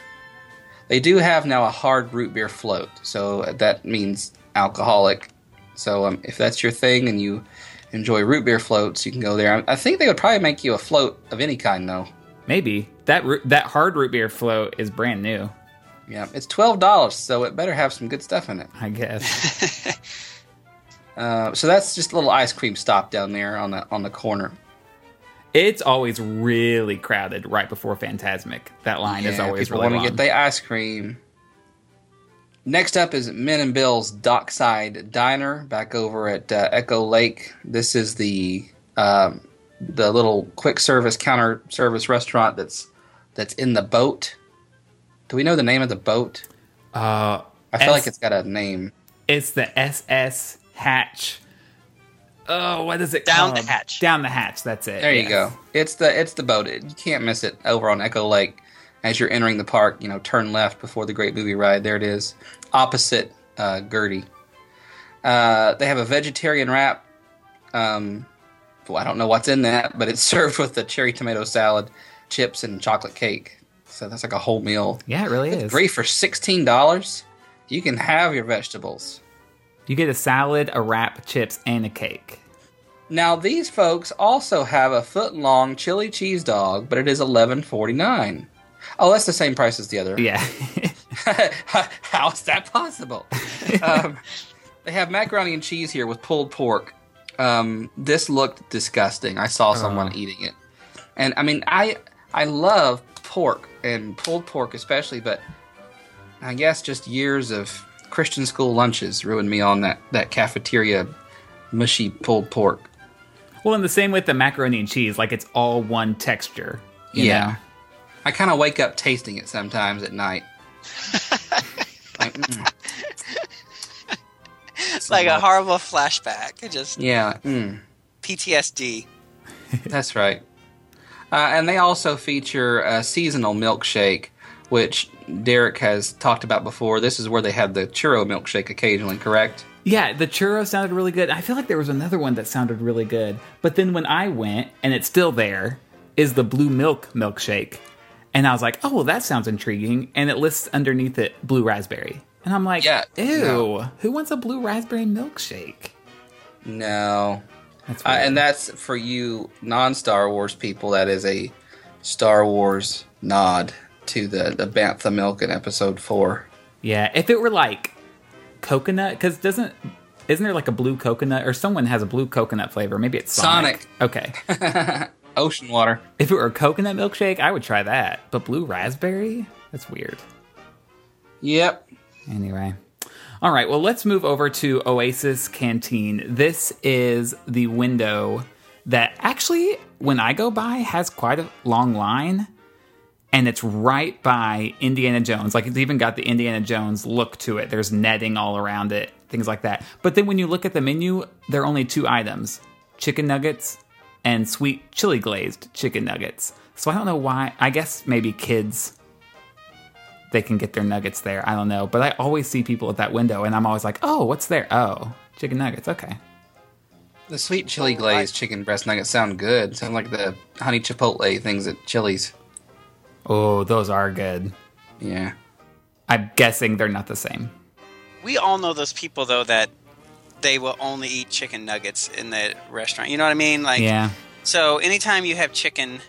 C: They do have now a hard root beer float, so that means alcoholic. So um, if that's your thing and you enjoy root beer floats, you can go there. I, I think they would probably make you a float of any kind, though.
A: Maybe that root, that hard root beer float is brand new.
C: Yeah, it's twelve dollars, so it better have some good stuff in it.
A: I guess.
C: Uh, so that's just a little ice cream stop down there on the on the corner.
A: it's always really crowded right before Fantasmic. That line is always
C: people
A: really
C: want to
A: long.
C: get their ice cream. Next up is Min and Bill's Dockside Diner back over at uh, Echo Lake. This is the um, the little quick service counter service restaurant that's that's in the boat. Do we know the name of the boat?
A: Uh,
C: I feel
A: S-
C: like it's got a name.
A: it's the SS Hatch. Oh, what is it
D: Down
A: called?
D: the Hatch.
A: Down the hatch. That's it.
C: There you go. It's the it's the boat. It- you can't miss it over on Echo Lake. As you're entering the park, you know, turn left before the Great Movie Ride. There it is, opposite uh, Gertie. Uh, they have a vegetarian wrap. Um, well, I don't know what's in that, but it's served with a cherry tomato salad, chips, and chocolate cake. So that's like a whole meal.
A: Yeah, it really is.
C: Three for sixteen dollars. You can have your vegetables.
A: You get a salad, a wrap, chips, and a cake.
C: Now these folks also have a foot long chili cheese dog, but it is eleven forty nine. Oh, that's the same price as the other.
A: Yeah.
C: How is that possible? um, they have macaroni and cheese here with pulled pork. Um, this looked disgusting. I saw someone
A: Oh.
C: eating it, and I mean, I I love pork and pulled pork especially, but I guess just years of Christian school lunches ruined me on that that cafeteria mushy pulled pork.
A: well, and the same with the macaroni and cheese. Like it's all one texture.
C: yeah.
A: know?
C: I kind of wake up tasting it sometimes at night. like, mm,
D: It's like a horrible flashback. It Just
C: yeah, mm,
D: PTSD.
C: that's right. Uh, and they also feature a seasonal milkshake, which Derek has talked about before. This is where they have the churro milkshake occasionally, correct?
A: Yeah, the churro sounded really good. I feel like there was another one that sounded really good. But then when I went, and it's still there, is the blue milk milkshake. And I was like, oh, well, that sounds intriguing. And it lists underneath it blue raspberry. And I'm like,
C: Yeah,
A: ew,
C: no.
A: who wants a blue raspberry milkshake?
C: No.
A: That's
C: Uh, and that's for you non Star Wars people, that is a Star Wars nod to the, the Bantha milk in episode 4.
A: yeah, if it were like coconut, because doesn't isn't there like a blue coconut or someone has a blue coconut flavor? Maybe it's Sonic. Okay,
C: Ocean water.
A: if it were a coconut milkshake, I would try that. But blue raspberry, that's weird.
C: Yep.
A: Anyway. All right, well, let's move over to Oasis Canteen. This is the window that actually, when I go by, has quite a long line. And it's right by Indiana Jones. Like, it's even got the Indiana Jones look to it. There's netting all around it, things like that. But then when you look at the menu, there are only two items chicken nuggets and sweet chili glazed chicken nuggets. So I don't know why. I guess maybe kids they can get their nuggets there. I don't know. But I always see people at that window and I'm always like, oh, what's there? Oh, chicken nuggets. Okay.
C: The sweet chili glazed chicken breast nuggets sound good. Sound like the honey chipotle things at Chili's.
A: Oh, those are good.
C: Yeah.
A: I'm guessing they're not the same.
D: We all know those people though that they will only eat chicken nuggets in the restaurant. You know what I mean? Like
A: yeah.
D: so anytime you have chicken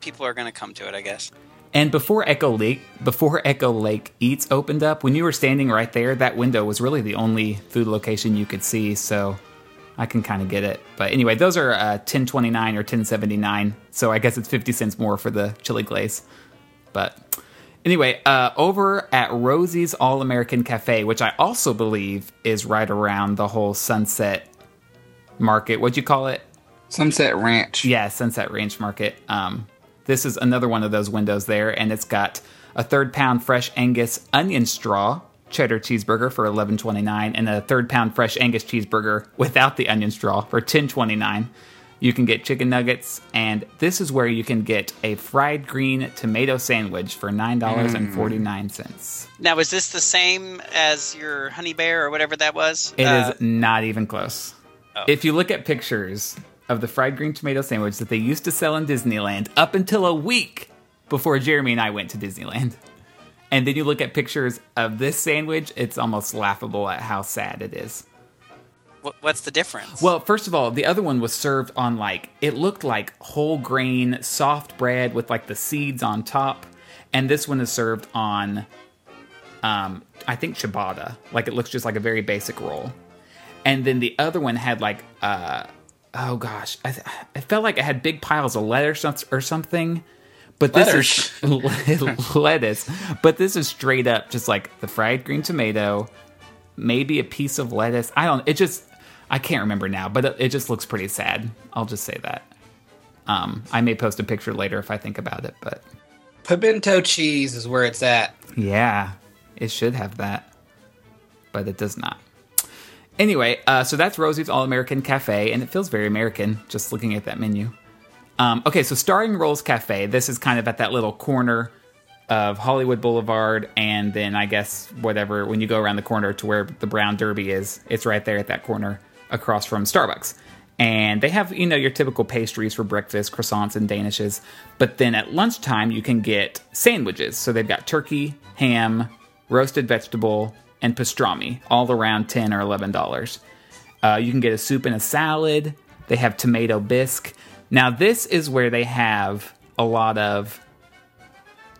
D: people are going to come to it, I guess.
A: And before Echo Lake, before Echo Lake Eats opened up, when you were standing right there, that window was really the only food location you could see. So I can kind of get it. But anyway, those are uh, 1029 or 1079. So I guess it's 50 cents more for the chili glaze. But anyway, uh, over at Rosie's All American Cafe, which I also believe is right around the whole Sunset Market. What'd you call it?
C: Sunset Ranch.
A: Yeah, Sunset Ranch Market. Um, this is another one of those windows there, and it's got a third pound fresh Angus onion straw cheddar cheeseburger for eleven twenty nine, and a third pound fresh Angus cheeseburger without the onion straw for ten twenty nine. You can get chicken nuggets, and this is where you can get a fried green tomato sandwich for nine dollars and forty nine cents.
D: Now, is this the same as your honey bear or whatever that was?
A: It is
D: Uh,
A: not even close.
D: Oh.
A: If you look at pictures of the fried green tomato sandwich that they used to sell in Disneyland up until a week before Jeremy and I went to Disneyland, and then you look at pictures of this sandwich, it's almost laughable at how sad it is.
D: Wh- what's the difference?
A: Well, first of all, the other one was served on like it looked like whole grain soft bread with like the seeds on top, and this one is served on, um, I think ciabatta. Like it looks just like a very basic roll, and then the other one had like, uh, oh gosh, I, th- I felt like it had big piles of lettuce or or something. But this is lettuce. But this is straight up just like the fried green tomato, maybe a piece of lettuce. I don't. It just I can't remember now, but it, just looks pretty sad. I'll just say that. Um, I may post a picture later if I think about it, but
C: Pimento cheese is where it's at.
A: Yeah, it should have that, but it does not. Anyway, uh, so that's Rosie's All American Cafe, and it feels very American just looking at that menu. Um, okay, so Starring Rolls Cafe, this is kind of at that little corner of Hollywood Boulevard, and then I guess whatever, when you go around the corner to where the Brown Derby is, it's right there at that corner across from Starbucks. And they have, you know, your typical pastries for breakfast, croissants and danishes. But then at lunchtime, you can get sandwiches. So they've got turkey, ham, roasted vegetable, and pastrami, all around ten or eleven dollars. Uh, you can get a soup and a salad. They have tomato bisque. Now this is where they have a lot of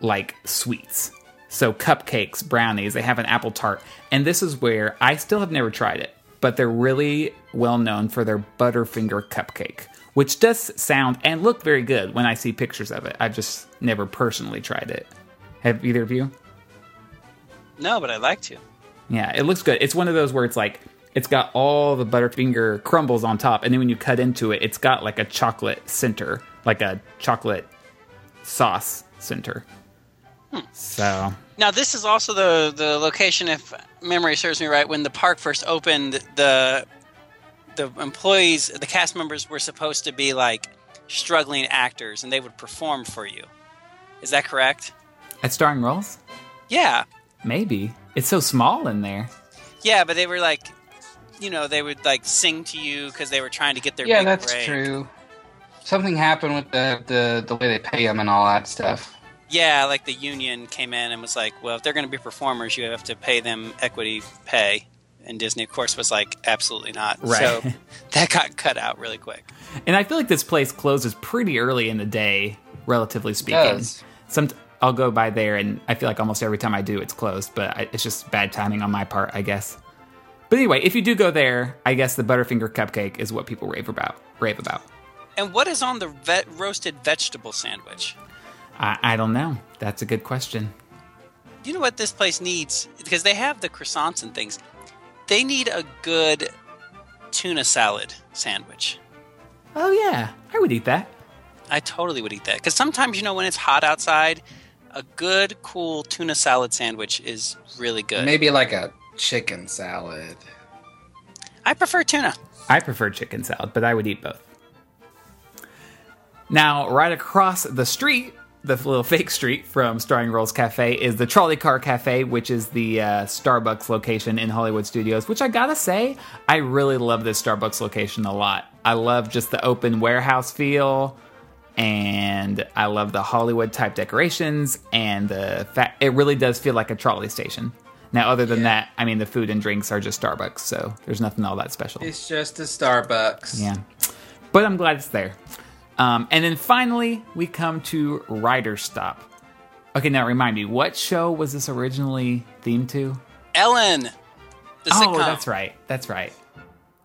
A: like sweets. So cupcakes, brownies. They have an apple tart, and this is where I still have never tried it, but they're really well known for their Butterfinger cupcake, which does sound and look very good when I see pictures of it. I've just never personally tried it. Have either of you?
D: No, but I'd like to.
A: Yeah, it looks good. It's one of those where it's like it's got all the Butterfinger crumbles on top, and then when you cut into it, it's got like a chocolate center, like a chocolate sauce center. Hmm. So
D: Now, this is also the the location, if memory serves me right, when the park first opened. The the employees, the cast members, were supposed to be like struggling actors, and they would perform for you. Is that correct?
A: at Starring Rolls?
D: Yeah,
A: maybe it's so small in there.
D: yeah, but they were like, you know, they would like sing to you because they were trying to get their
C: Yeah,
D: big
C: that's
D: break.
C: true. Something happened with the, the the way they pay them and all that stuff.
D: Yeah, like the union came in and was like, well, if they're going to be performers, you have to pay them equity pay. And Disney, of course, was like, absolutely not.
A: Right.
D: So that got cut out really quick.
A: And I feel like this place closes pretty early in the day, relatively speaking.
C: does.
A: Some I'll go by there, and I feel like almost every time I do, it's closed. But I, it's just bad timing on my part, I guess. But anyway, if you do go there, I guess the Butterfinger cupcake is what people rave about. Rave about.
D: And what is on the vet- roasted vegetable sandwich?
A: I, I don't know. That's a good question.
D: You know what this place needs? Because they have the croissants and things. They need a good tuna salad sandwich.
A: Oh yeah, I would eat that.
D: I totally would eat that. Because sometimes, you know, when it's hot outside, a good, cool tuna salad sandwich is really good.
C: Maybe like a chicken salad.
D: I prefer tuna.
A: I prefer chicken salad, but I would eat both. Now, right across the street, the little fake street from Starring Rolls Cafe, is the Trolley Car Cafe, which is the uh, Starbucks location in Hollywood Studios. Which I gotta say, I really love this Starbucks location a lot. I love just the open warehouse feel, and I love the Hollywood type decorations, and the fact it really does feel like a trolley station. Now, other than that, I mean, the food and drinks are just Starbucks, so there's nothing all that special.
C: It's just a Starbucks.
A: Yeah. But I'm glad it's there. Um, and then finally, we come to Writer's Stop. Okay, now remind me, what show was this originally themed to?
D: Ellen, the
A: oh,
D: sitcom.
A: that's right. That's right.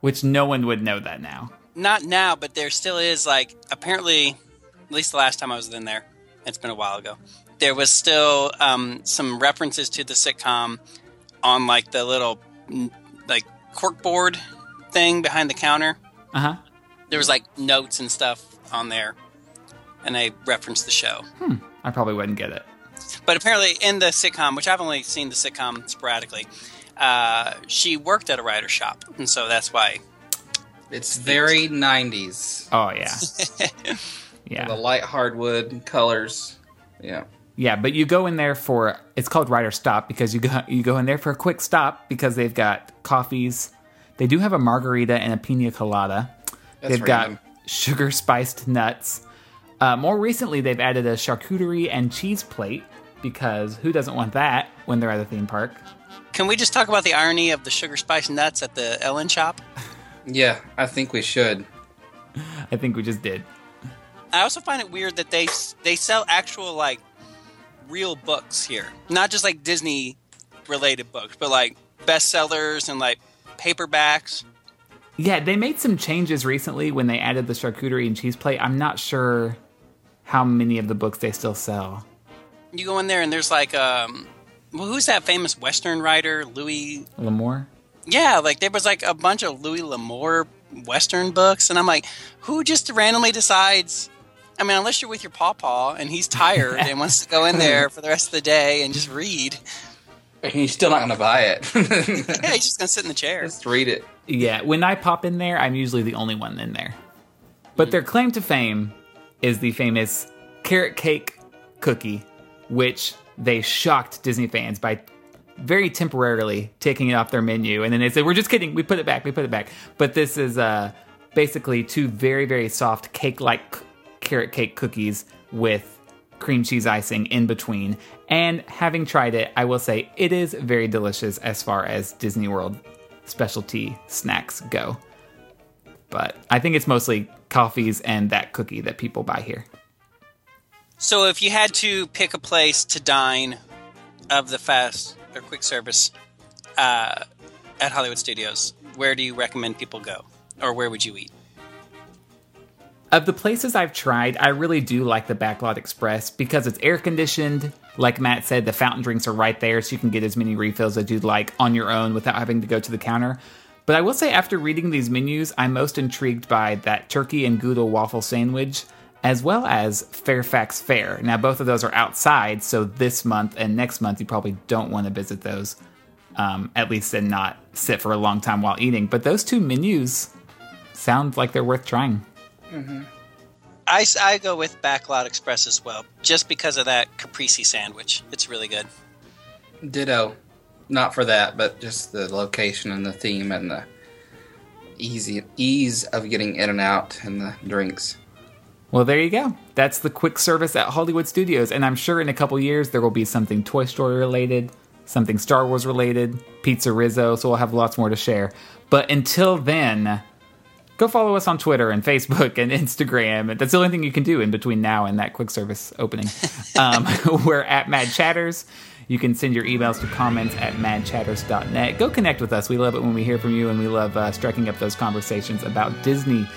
A: Which no one would know that now.
D: Not now, but there still is like apparently, at least the last time I was in there, it's been a while ago. There was still um, some references to the sitcom on like the little like corkboard thing behind the counter.
A: Uh huh.
D: There was like notes and stuff on there, and they referenced the show.
A: I probably wouldn't get it.
D: But apparently, in the sitcom, which I've only seen the sitcom sporadically, uh, she worked at a writer shop, and so that's why.
C: It's very 90s.
A: Oh, yeah. Yeah.
C: The light hardwood colors. Yeah.
A: Yeah, but you go in there for it's called Writer's Stop because you go you go in there for a quick stop because they've got coffees. They do have a margarita and a pina colada.
C: That's
A: they've
C: random.
A: Got sugar spiced nuts. Uh, more recently, they've added a charcuterie and cheese plate because who doesn't want that when they're at a theme park?
D: Can we just talk about the irony of the sugar spiced nuts at the Ellen shop?
C: Yeah, I think we should.
A: I think we just did.
D: I also find it weird that they they sell actual like real books here, not just like Disney related books, but like bestsellers and like paperbacks.
A: Yeah, they made some changes recently when they added the charcuterie and cheese plate. I'm not sure how many of the books they still sell.
D: You go in there and there's like um, well, who's that famous Western writer, Louis?
A: L'Amour?
D: Yeah, like there was like a bunch of Louis L'Amour Western books, and I'm like, who just randomly decides I mean, unless you're with your pawpaw and he's tired and wants to go in there for the rest of the day and just read.
C: He's still not going to buy it.
D: Yeah, he's just gonna sit in the chair.
C: Just read it.
A: Yeah, when I pop in there, I'm usually the only one in there. But their claim to fame is the famous carrot cake cookie, which they shocked Disney fans by very temporarily taking it off their menu. And then they said, We're just kidding. We put it back. We put it back. But this is uh, basically two very, very soft cake like carrot cake cookies with cream cheese icing in between. And having tried it, I will say it is very delicious as far as Disney World specialty snacks go. But I think it's mostly coffees and that cookie that people buy here.
D: So, if you had to pick a place to dine of the fast or quick service uh, at Hollywood Studios, where do you recommend people go, or where would you eat?
A: Of the places I've tried, I really do like the Backlot Express because it's air conditioned. Like Matt said, the fountain drinks are right there, so you can get as many refills as you'd like on your own without having to go to the counter. But I will say, after reading these menus, I'm most intrigued by that turkey and Gouda waffle sandwich, as well as Fairfax Fair. Now, both of those are outside, so this month and next month, you probably don't want to visit those, um, at least and not sit for a long time while eating. But those two menus sound like they're worth trying.
D: I, s- I go with Backlot Express as well, just because of that caprese sandwich. It's really good.
C: Ditto. Not for that, but just the location and the theme and the easy ease of getting in and out and the drinks.
A: Well, there you go. That's the quick service at Hollywood Studios, and I'm sure in a couple years there will be something Toy Story related, something Star Wars related, Pizza Rizzo, so we'll have lots more to share. But until then, go follow us on Twitter and Facebook and Instagram. That's the only thing you can do in between now and that quick service opening. um, we're at Mad Chatters. You can send your emails to comments at madchatters.net. Go connect with us. We love it when we hear from you, and we love uh, striking up those conversations about Disney.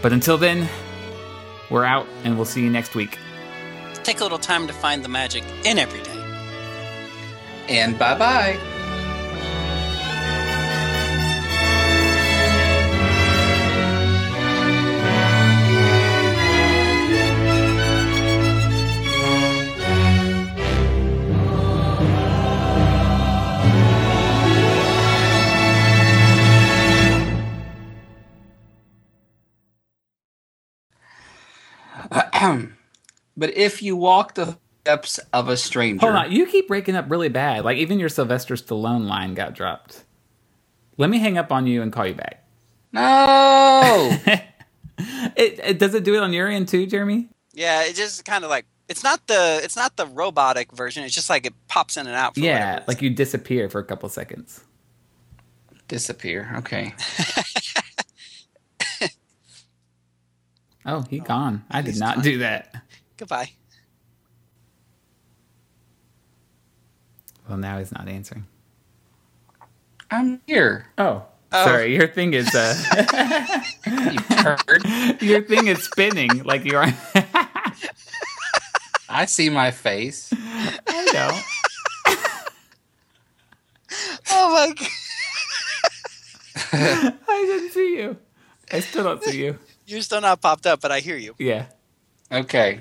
A: But until then, we're out, and we'll see you next week.
D: Take a little time to find the magic in every day.
C: And bye bye. But if you walk the steps of a stranger,
A: Hold on, you keep breaking up really bad. Like even your Sylvester Stallone line got dropped. Let me hang up on you and call you back.
C: no.
A: It, it does it do it on your end too, Jeremy?
D: Yeah, it just kind of like it's not the it's not the robotic version. It's just like it pops in and out. For
A: Yeah, like you disappear for a couple seconds.
C: Disappear. Okay.
A: Oh, he oh, gone. I did not
D: gone.
A: do that.
D: Goodbye.
A: Well, now he's not answering.
C: I'm here.
A: Oh,
D: Oh.
A: sorry. Your thing is uh,
C: You turd.
A: your thing is spinning like you are.
C: I see my face.
A: I know.
D: Oh my god.
A: I didn't see you. I still don't see you.
D: You're still not popped up, but I hear you.
A: Yeah.
C: Okay.